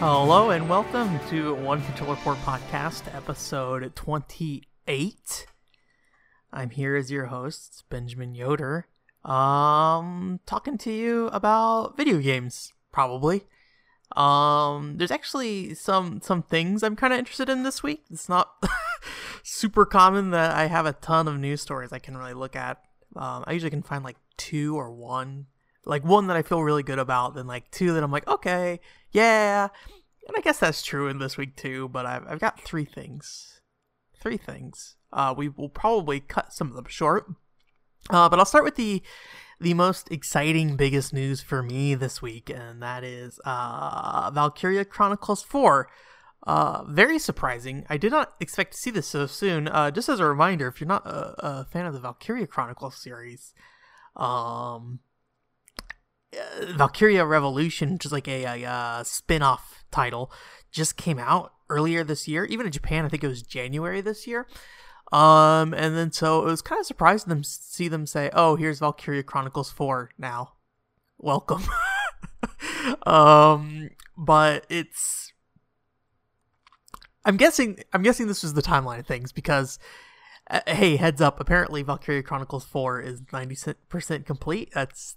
Hello and welcome to One Controller Port Podcast, episode 28. I'm here as your host, Benjamin Yoder. Um, talking to you about video games, probably. Um, there's actually some some things I'm kind of interested in this week. It's not super common that I have a ton of news stories I can really look at. Um, I usually can find like two or one, like one that I feel really good about, then like two that I'm like, okay, yeah. And I guess that's true in this week too. But I've I've got three things, three things. Uh, we will probably cut some of them short. Uh, but I'll start with the the most exciting, biggest news for me this week, and that is uh, Valkyria Chronicles 4. Uh, very surprising. I did not expect to see this so soon. Uh, just as a reminder, if you're not a, a fan of the Valkyria Chronicles series, um, uh, Valkyria Revolution, which is like a, a, a spin off title, just came out earlier this year. Even in Japan, I think it was January this year. Um, and then so it was kind of surprising them see them say, "Oh, here's Valkyria Chronicles 4 now. Welcome." um, but it's I'm guessing I'm guessing this was the timeline of things because uh, hey, heads up, apparently Valkyria Chronicles 4 is 90% complete. That's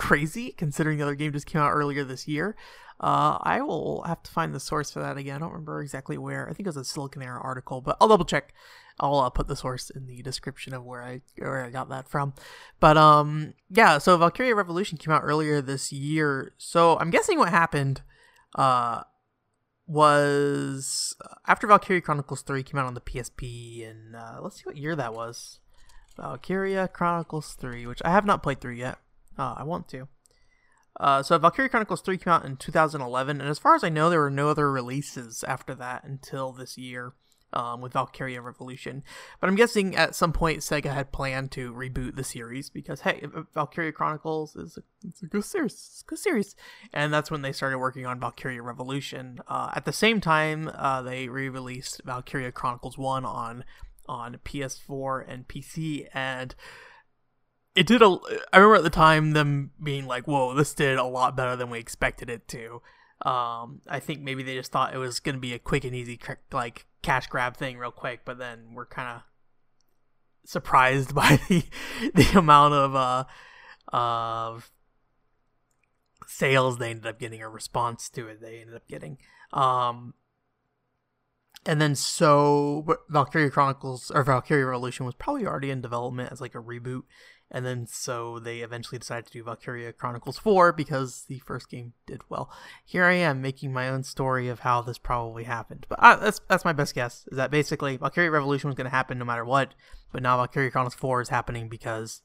crazy considering the other game just came out earlier this year. Uh, I will have to find the source for that again. I don't remember exactly where. I think it was a Siliconera article, but I'll double check. I'll uh, put the source in the description of where I where I got that from. But um, yeah. So Valkyria Revolution came out earlier this year. So I'm guessing what happened, uh, was after Valkyria Chronicles Three came out on the PSP, and uh, let's see what year that was. Valkyria Chronicles Three, which I have not played through yet. Uh, I want to. Uh, so Valkyria Chronicles 3 came out in 2011, and as far as I know, there were no other releases after that until this year um, with Valkyria Revolution. But I'm guessing at some point Sega had planned to reboot the series because, hey, Valkyria Chronicles is a, it's a good series. It's a good series. And that's when they started working on Valkyria Revolution. Uh, at the same time, uh, they re-released Valkyria Chronicles 1 on on PS4 and PC, and it did a i remember at the time them being like whoa this did a lot better than we expected it to. Um i think maybe they just thought it was going to be a quick and easy like cash grab thing real quick but then we're kind of surprised by the the amount of uh of sales they ended up getting or response to it they ended up getting. Um and then so Valkyria Chronicles or Valkyria Revolution was probably already in development as like a reboot and then so they eventually decided to do Valkyria Chronicles 4 because the first game did well. Here I am making my own story of how this probably happened. But uh, that's that's my best guess is that basically Valkyria Revolution was going to happen no matter what, but now Valkyria Chronicles 4 is happening because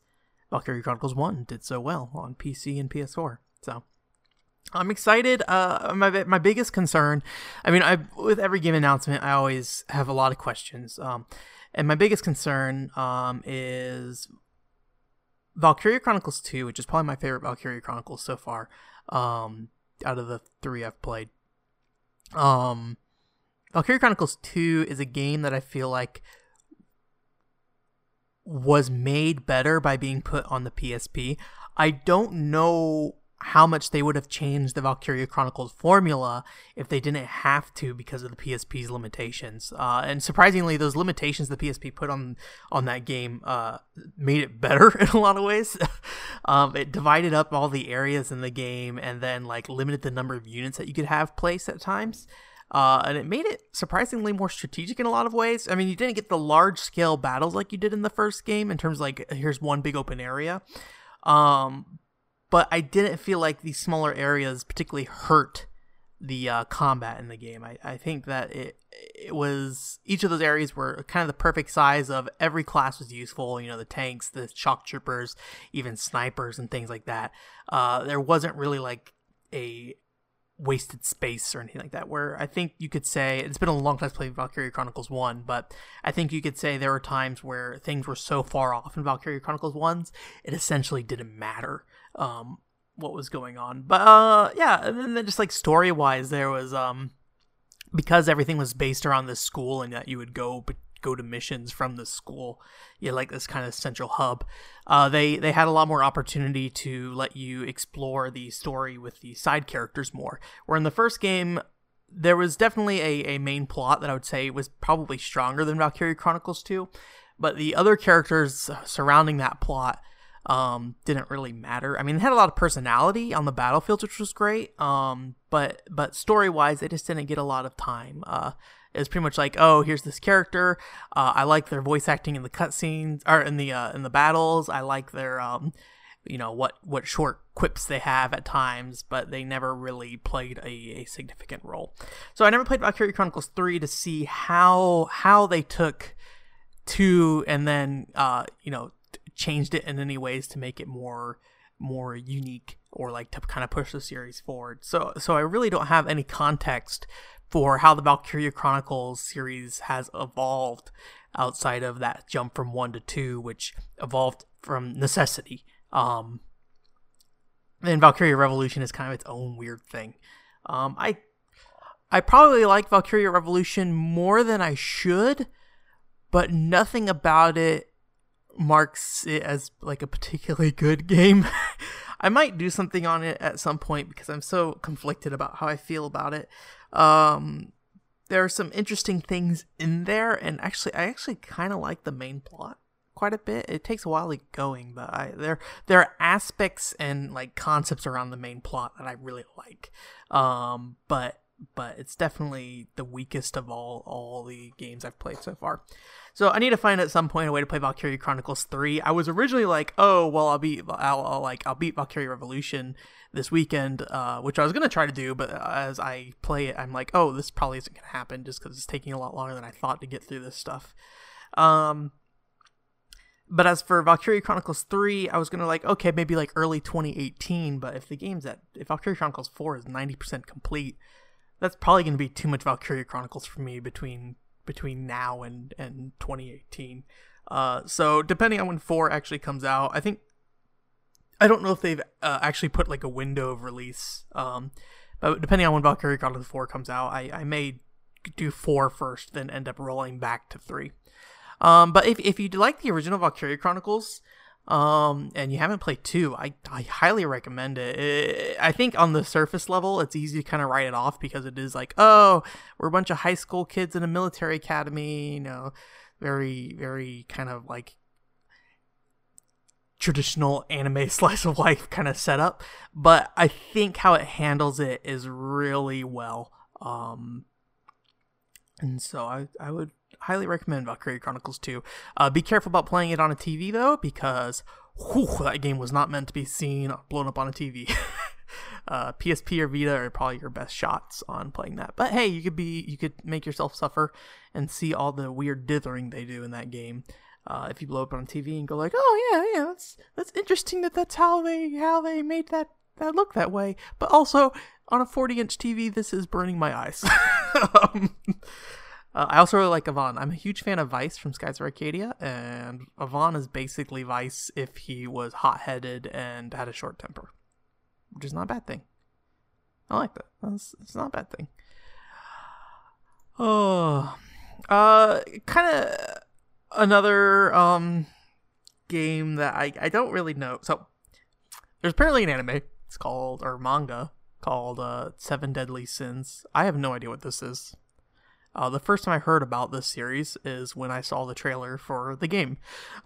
Valkyria Chronicles 1 did so well on PC and PS4. So I'm excited. Uh, my my biggest concern, I mean, I with every game announcement, I always have a lot of questions. Um, and my biggest concern um, is Valkyria Chronicles 2, which is probably my favorite Valkyria Chronicles so far, um, out of the three I've played. Um, Valkyria Chronicles 2 is a game that I feel like was made better by being put on the PSP. I don't know how much they would have changed the Valkyria Chronicles formula if they didn't have to because of the PSP's limitations. Uh, and surprisingly, those limitations the PSP put on on that game uh, made it better in a lot of ways. um, it divided up all the areas in the game and then like limited the number of units that you could have placed at times. Uh, and it made it surprisingly more strategic in a lot of ways. I mean, you didn't get the large scale battles like you did in the first game in terms of like here's one big open area. Um, but I didn't feel like these smaller areas particularly hurt the uh, combat in the game. I, I think that it it was each of those areas were kind of the perfect size of every class was useful. You know, the tanks, the shock troopers, even snipers and things like that. Uh, there wasn't really like a wasted space or anything like that. Where I think you could say it's been a long time playing Valkyria Chronicles One, but I think you could say there were times where things were so far off in Valkyria Chronicles Ones, it essentially didn't matter um, what was going on. But uh, yeah, and then just like story wise, there was um, because everything was based around this school and that you would go but go to missions from the school. You like this kind of central hub. Uh, they they had a lot more opportunity to let you explore the story with the side characters more. Where in the first game, there was definitely a, a main plot that I would say was probably stronger than Valkyria Chronicles 2, but the other characters surrounding that plot um, didn't really matter. I mean, they had a lot of personality on the battlefields, which was great. Um, but but story wise, they just didn't get a lot of time. Uh, it was pretty much like, oh, here's this character. Uh, I like their voice acting in the cutscenes or in the uh, in the battles. I like their um, you know what what short quips they have at times, but they never really played a, a significant role. So I never played Valkyria Chronicles three to see how how they took two and then uh, you know changed it in any ways to make it more more unique or like to kind of push the series forward. So so I really don't have any context for how the Valkyria Chronicles series has evolved outside of that jump from 1 to 2 which evolved from necessity um, and Valkyria Revolution is kind of its own weird thing. Um, I I probably like Valkyria Revolution more than I should, but nothing about it marks it as like a particularly good game. I might do something on it at some point because I'm so conflicted about how I feel about it. Um, there are some interesting things in there, and actually, I actually kind of like the main plot quite a bit. It takes a while to going, but I, there there are aspects and like concepts around the main plot that I really like. Um, but but it's definitely the weakest of all all the games I've played so far. So I need to find at some point a way to play Valkyria Chronicles 3. I was originally like, oh well, I'll beat I'll, I'll like I'll beat Valkyria Revolution this weekend, uh, which I was gonna try to do, but as I play it, I'm like, oh, this probably isn't gonna happen just because it's taking a lot longer than I thought to get through this stuff. Um, but as for Valkyria Chronicles 3, I was gonna like, okay, maybe like early 2018, but if the game's at if Valkyria Chronicles 4 is 90% complete, that's probably gonna be too much Valkyria Chronicles for me between between now and and 2018. Uh, so depending on when 4 actually comes out, I think I don't know if they've uh, actually put like a window of release. Um, but depending on when Valkyria Chronicles 4 comes out, I, I may do four first, then end up rolling back to 3. Um, but if, if you like the original Valkyria Chronicles, um, and you haven't played two, I, I highly recommend it. it. I think on the surface level, it's easy to kind of write it off because it is like, oh, we're a bunch of high school kids in a military academy, you know, very, very kind of like traditional anime slice of life kind of setup. But I think how it handles it is really well. Um, and so I, I would highly recommend Valkyria Chronicles 2. Uh, be careful about playing it on a TV though, because whew, that game was not meant to be seen blown up on a TV. uh, PSP or Vita are probably your best shots on playing that. But hey, you could be you could make yourself suffer and see all the weird dithering they do in that game. Uh, if you blow up on TV and go like, oh yeah, yeah, that's that's interesting that that's how they how they made that that look that way. But also on a 40 inch TV, this is burning my eyes. um, uh, I also really like Avan. I'm a huge fan of Vyse from Skies of Arcadia, and Avan is basically Vyse if he was hot headed and had a short temper, which is not a bad thing. I like that. That's, that's not a bad thing. Oh, uh, kind of another um game that I I don't really know. So there's apparently an anime. It's called or manga called uh Seven Deadly Sins. I have no idea what this is. Uh, the first time I heard about this series is when I saw the trailer for the game,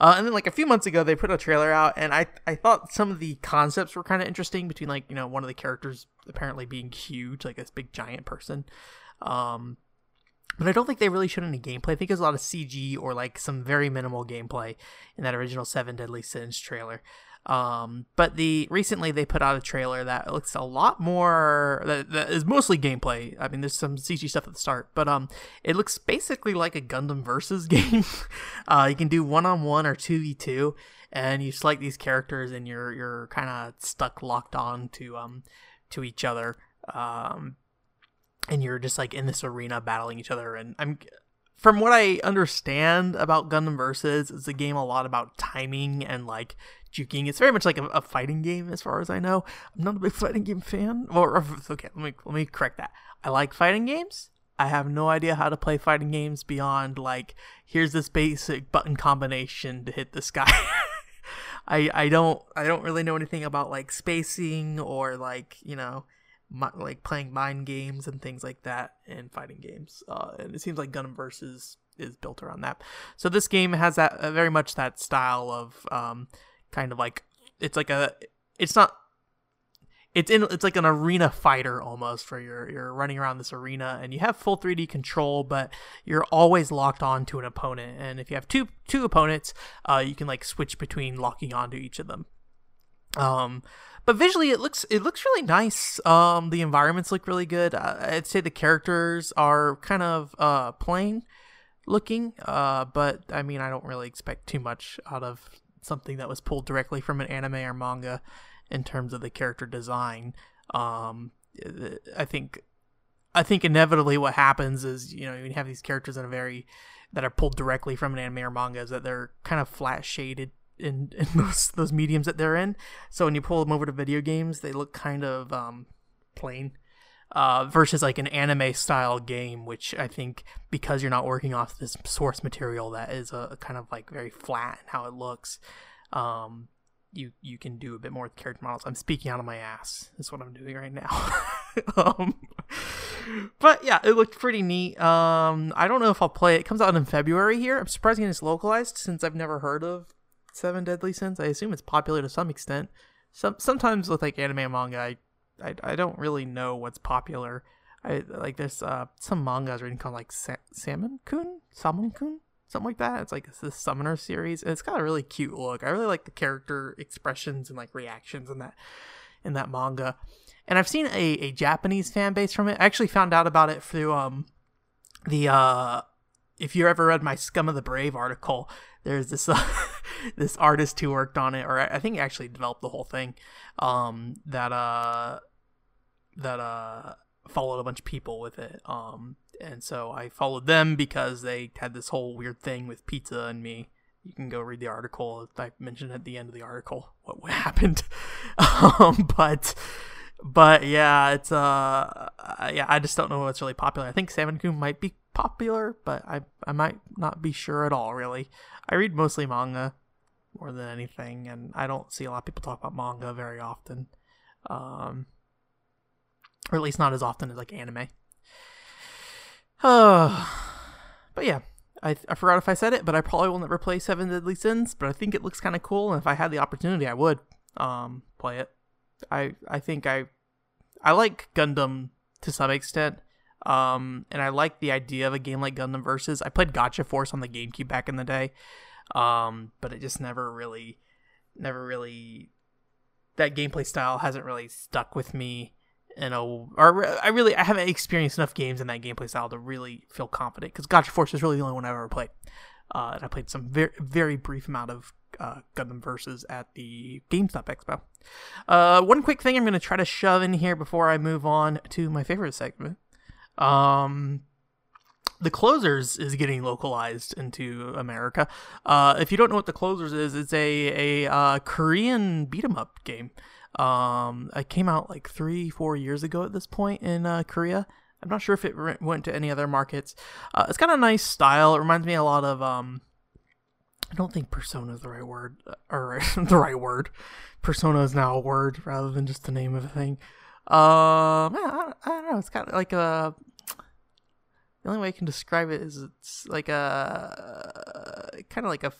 uh, and then like a few months ago they put a trailer out, and I I thought some of the concepts were kind of interesting between like you know one of the characters apparently being huge, like this big giant person, um, but I don't think they really showed any gameplay. I think there's a lot of CG or like some very minimal gameplay in that original Seven Deadly Sins trailer. Um, but the recently they put out a trailer that looks a lot more that, that is mostly gameplay. I mean, there's some CG stuff at the start, but um, it looks basically like a Gundam Versus game. uh, you can do one on one or two v two, and you select these characters, and you're you're kind of stuck locked on to um to each other. Um, and you're just like in this arena battling each other, and I'm from what I understand about Gundam Versus, it's a game a lot about timing and like juking. It's very much like a, a, fighting game, as far as I know. I'm not a big fighting game fan. Or, okay, let me let me correct that. I like fighting games. I have no idea how to play fighting games beyond like here's this basic button combination to hit this guy. I I don't I don't really know anything about like spacing or like you know like playing mind games and things like that and fighting games. Uh, and it seems like Gundam Versus is built around that. So this game has that uh, very much that style of um, kind of like it's like a it's not it's in it's like an arena fighter almost where you're you're running around this arena and you have full 3D control but you're always locked on to an opponent. And if you have two two opponents uh, you can like switch between locking onto each of them. Um but visually it looks it looks really nice. Um the environments look really good. Uh, I'd say the characters are kind of uh plain looking uh but I mean I don't really expect too much out of something that was pulled directly from an anime or manga in terms of the character design. Um, I think, I think inevitably what happens is you know you have these characters in a very that are pulled directly from an anime or manga is that they're kind of flat shaded in, in those those mediums that they're in. So when you pull them over to video games, they look kind of um, plain. Uh, versus like an anime style game, which I think because you're not working off this source material that is a, a kind of like very flat in how it looks, um, you you can do a bit more with character models. I'm speaking out of my ass. Is what I'm doing right now. um, but yeah, it looked pretty neat. Um, I don't know if I'll play it. It comes out in February here. I'm surprised it's localized since I've never heard of Seven Deadly Sins. I assume it's popular to some extent. Some sometimes with like anime and manga, I, I, I don't really know what's popular. I like there's uh some mangas written called like Sa- Salmon Kun, Salmon Kun, something like that. It's like this Summoner series, and it's got a really cute look. I really like the character expressions and like reactions in that in that manga. And I've seen a, a Japanese fan base from it. I actually found out about it through um the uh if you ever read my Scum of the Brave article, there's this uh, this artist who worked on it, or I think actually developed the whole thing. Um, that uh that uh followed a bunch of people with it. Um, and so I followed them because they had this whole weird thing with pizza and me. You can go read the article. I mentioned at the end of the article what, happened. um, but but yeah, it's uh yeah, I just don't know what's really popular. I think Salmon Kun might be popular, but I I might not be sure at all really. I read mostly manga more than anything and I don't see a lot of people talk about manga very often. Um or at least not as often as like anime. Uh, but yeah, I, I forgot if I said it, but I probably will never play Seven Deadly Sins. But I think it looks kind of cool, and if I had the opportunity, I would um play it. I I think I I like Gundam to some extent. Um, and I like the idea of a game like Gundam Versus. I played Gotcha Force on the GameCube back in the day, um, but it just never really, never really, that gameplay style hasn't really stuck with me in a or I really I haven't experienced enough games in that gameplay style to really feel confident because Gotcha Force is really the only one I've ever played. Uh, and I played some very very brief amount of uh, Gundam Versus at the GameStop Expo. Uh, one quick thing I'm going to try to shove in here before I move on to my favorite segment. Um, the closers is getting localized into America. Uh, if you don't know what the closers is, it's a a uh, Korean beat 'em up game. Um, it came out like three, four years ago at this point in uh, Korea. I'm not sure if it re- went to any other markets. Uh, it's got a nice style. It reminds me a lot of um. I don't think persona is the right word, uh, or the right word. Persona is now a word rather than just the name of a thing. Um, I, I don't know. It's kind of like a. The only way I can describe it is it's like a kind of like a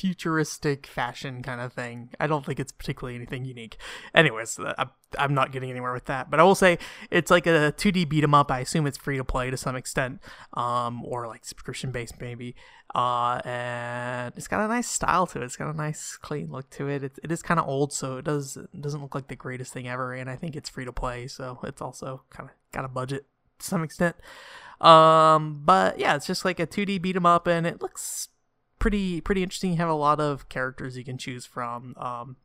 futuristic fashion kind of thing. I don't think it's particularly anything unique. Anyways, uh, I'm not getting anywhere with that. But I will say it's like a 2D beat 'em up. I assume it's free to play to some extent, um, or like subscription based maybe. Uh, and it's got a nice style to it. It's got a nice clean look to it. It, it is kind of old, so it does it doesn't look like the greatest thing ever. And I think it's free to play, so it's also kind of got a budget to some extent. Um, but yeah, it's just like a 2D beat 'em up, and it looks pretty pretty interesting. You have a lot of characters you can choose from. Um,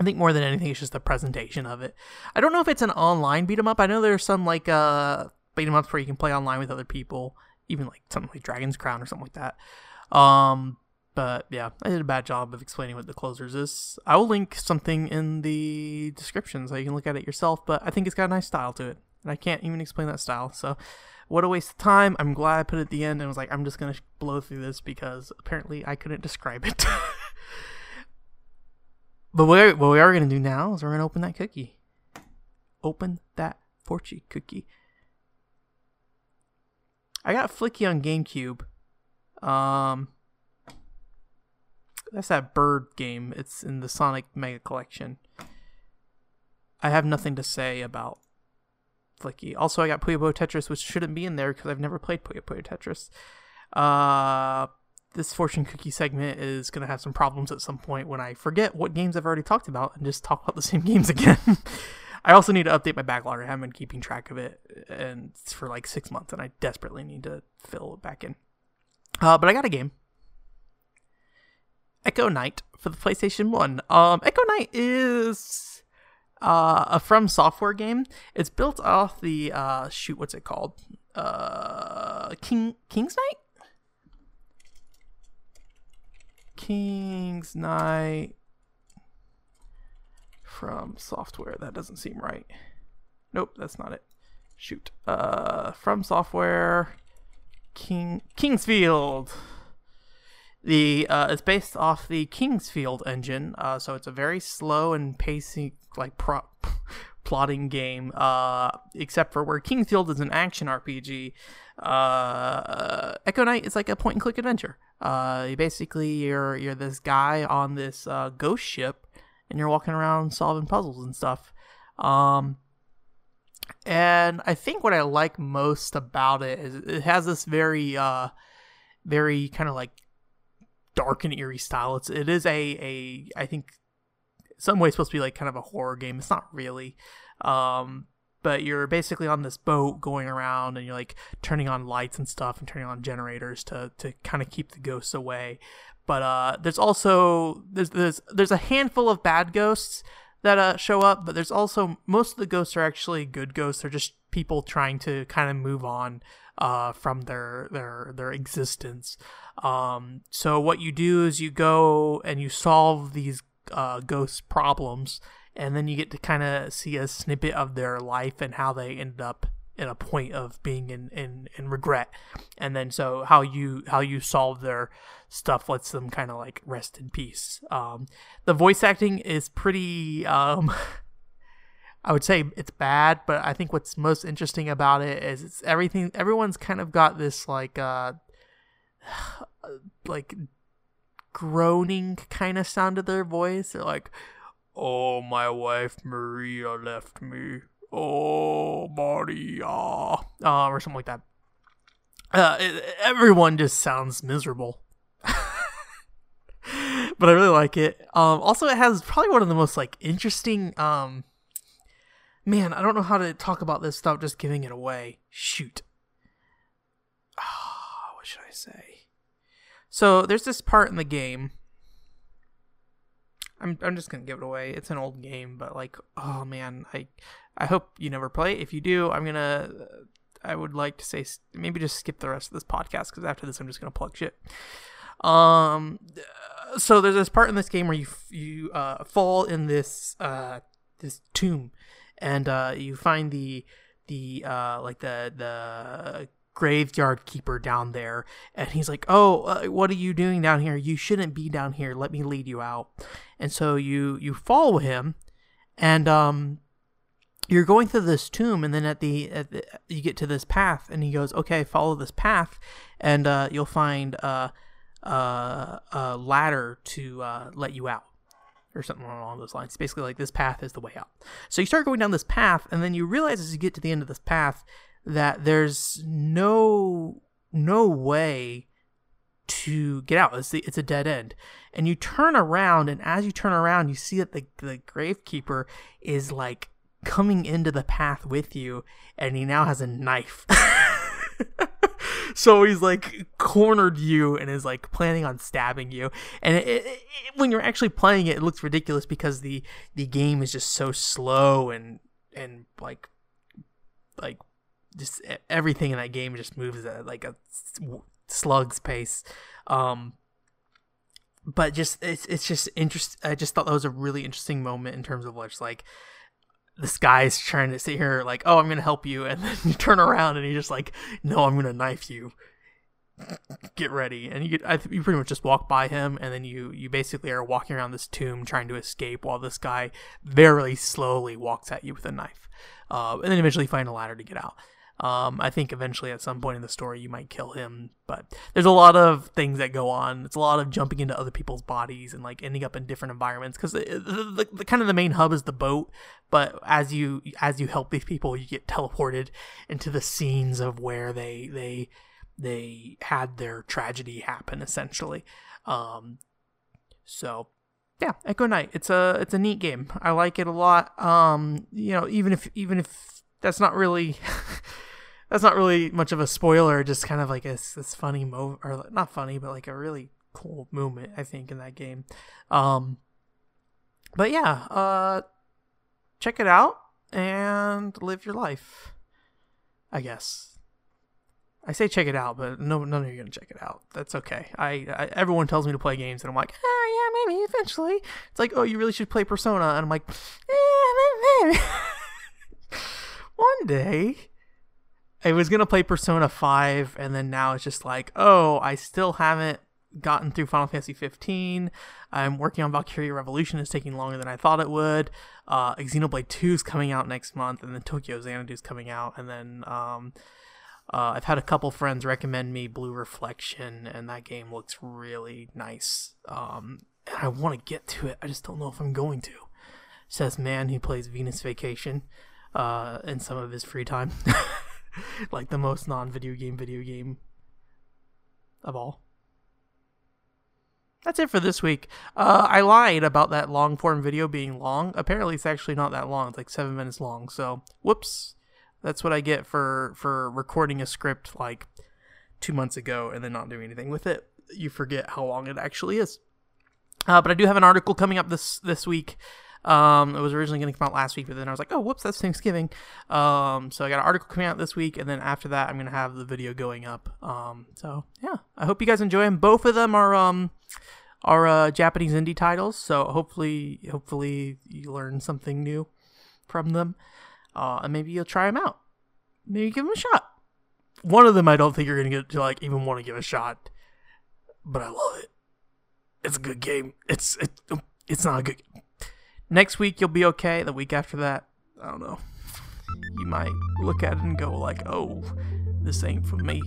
I think more than anything, it's just the presentation of it. I don't know if it's an online beat 'em up. I know there's some like uh beat 'em ups where you can play online with other people, even like something like Dragon's Crown or something like that. Um, but yeah, I did a bad job of explaining what the closers is. I will link something in the description so you can look at it yourself. But I think it's got a nice style to it, and I can't even explain that style. So what a waste of time. I'm glad I put it at the end and was like, I'm just going to blow through this because apparently I couldn't describe it. but what, what we are going to do now is we're going to open that cookie. open that fortune cookie. I got Flicky on GameCube. Um, that's that bird game. It's in the Sonic Mega Collection. I have nothing to say about Flicky. Also, I got Puyo Puyo Tetris, which shouldn't be in there because I've never played Puyo Puyo Tetris. Uh, this fortune cookie segment is going to have some problems at some point when I forget what games I've already talked about and just talk about the same games again. I also need to update my backlog. I haven't been keeping track of it and for like six months, and I desperately need to fill it back in. Uh, but I got a game. Echo Night for the PlayStation 1. Um, Echo Night is uh, a From Software game. It's built off the uh, shoot, what's it called? Uh, King King's Knight. King's Knight from software. That doesn't seem right. Nope, that's not it. Shoot. Uh, from software. King King's Field. The uh, it's based off the King's Field engine, uh, so it's a very slow and pacing like pro- plotting game. Uh, except for where King's Field is an action RPG, uh, Echo Night is like a point and click adventure. Uh, you basically you're you're this guy on this uh, ghost ship, and you're walking around solving puzzles and stuff. Um, and I think what I like most about it is it has this very uh, very kind of like dark and eerie style. It's it is a a I think some way supposed to be like kind of a horror game. It's not really. Um, but you're basically on this boat going around and you're like turning on lights and stuff and turning on generators to to kind of keep the ghosts away. But uh, there's also there's there's there's a handful of bad ghosts that uh, show up, but there's also most of the ghosts are actually good ghosts. They're just people trying to kind of move on uh, from their their their existence. Um, so what you do is you go and you solve these uh, ghost problems and then you get to kind of see a snippet of their life and how they ended up in a point of being in, in, in regret and then so how you how you solve their stuff lets them kind of like rest in peace um, the voice acting is pretty um, i would say it's bad but i think what's most interesting about it is it's everything everyone's kind of got this like uh like groaning kind of sound to their voice they're like Oh, my wife Maria left me. Oh, Maria. Uh, or something like that. Uh, it, everyone just sounds miserable. but I really like it. Um, also, it has probably one of the most like interesting. Um, man, I don't know how to talk about this without just giving it away. Shoot. Oh, what should I say? So there's this part in the game I'm I'm just gonna give it away. It's an old game, but like, oh man, I I hope you never play. If you do, I'm gonna. I would like to say maybe just skip the rest of this podcast because after this, I'm just gonna plug shit. Um, so there's this part in this game where you you uh, fall in this uh this tomb, and uh, you find the the uh like the the graveyard keeper down there and he's like oh uh, what are you doing down here? You shouldn't be down here. Let me lead you out. And so you you follow him and um you're going through this tomb and then at the, at the you get to this path and he goes okay follow this path and uh, you'll find uh, uh, a ladder to uh, let you out or something along those lines. Basically, like this path is the way out. So you start going down this path, and then you realize as you get to the end of this path that there's no no way to get out. It's, the, it's a dead end. And you turn around, and as you turn around, you see that the, the gravekeeper is like coming into the path with you, and he now has a knife. so he's like cornered you and is like planning on stabbing you. And it, it, it, when you're actually playing it, it looks ridiculous because the the game is just so slow and and like like just everything in that game just moves at like a slug's pace. Um, but just it's it's just interest. I just thought that was a really interesting moment in terms of what's like this guy's trying to sit here like, oh, I'm gonna help you, and then you turn around and he's just like, no, I'm gonna knife you. get ready and you get I th- you pretty much just walk by him and then you you basically are walking around this tomb trying to escape while this guy very slowly walks at you with a knife uh, and then eventually find a ladder to get out um, I think eventually at some point in the story you might kill him, but there's a lot of things that go on. It's a lot of jumping into other people's bodies and like ending up in different environments because the, the, the, kind of the main hub is the boat, but as you as you help these people, you get teleported into the scenes of where they they they had their tragedy happen essentially. Um, so yeah, Echo Night It's a it's a neat game. I like it a lot. Um, you know, even if even if that's not really that's not really much of a spoiler. Just kind of like a, this funny mo or not funny, but like a really cool moment I think in that game. Um, but yeah, uh, check it out and live your life. I guess. I say check it out, but no, none of you are gonna check it out. That's okay. I, I everyone tells me to play games, and I'm like, oh yeah, maybe eventually. It's like, oh, you really should play Persona, and I'm like, eh, maybe. one day. I was gonna play Persona 5, and then now it's just like, oh, I still haven't gotten through Final Fantasy 15. I'm working on Valkyria Revolution. It's taking longer than I thought it would. Uh, Xenoblade 2 is coming out next month, and then Tokyo Xanadu is coming out, and then um, uh, I've had a couple friends recommend me Blue Reflection, and that game looks really nice. Um, and I want to get to it. I just don't know if I'm going to. Says man who plays Venus Vacation uh, in some of his free time. like the most non-video game video game of all. That's it for this week. Uh, I lied about that long form video being long. Apparently, it's actually not that long. It's like seven minutes long. So, whoops. That's what I get for for recording a script like two months ago and then not doing anything with it. You forget how long it actually is. Uh, but I do have an article coming up this this week um, it was originally going to come out last week, but then I was like, oh, whoops, that's Thanksgiving. Um, so I got an article coming out this week, and then after that, I'm going to have the video going up. Um, so yeah, I hope you guys enjoy them. Both of them are um are uh, Japanese indie titles, so hopefully, hopefully you learn something new from them, uh, and maybe you'll try them out. Maybe give them a shot. One of them, I don't think you're to get to like even want to give a shot, but I love it. It's a good game. It's it, it's not a good Game. next week you'll be okay. The week after that, I don't know. You might look at it and go like, "Oh, this ain't for me."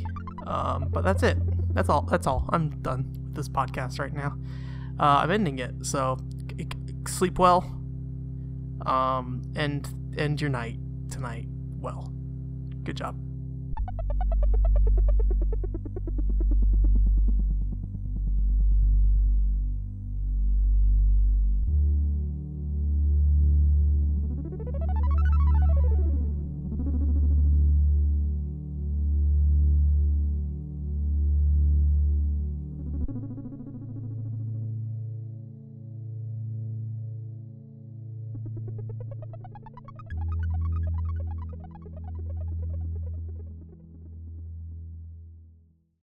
Um, but that's it. That's all. That's all. I'm done with this podcast right now. Uh, I'm ending it. So sleep well. Um, and end your night tonight well. Good job.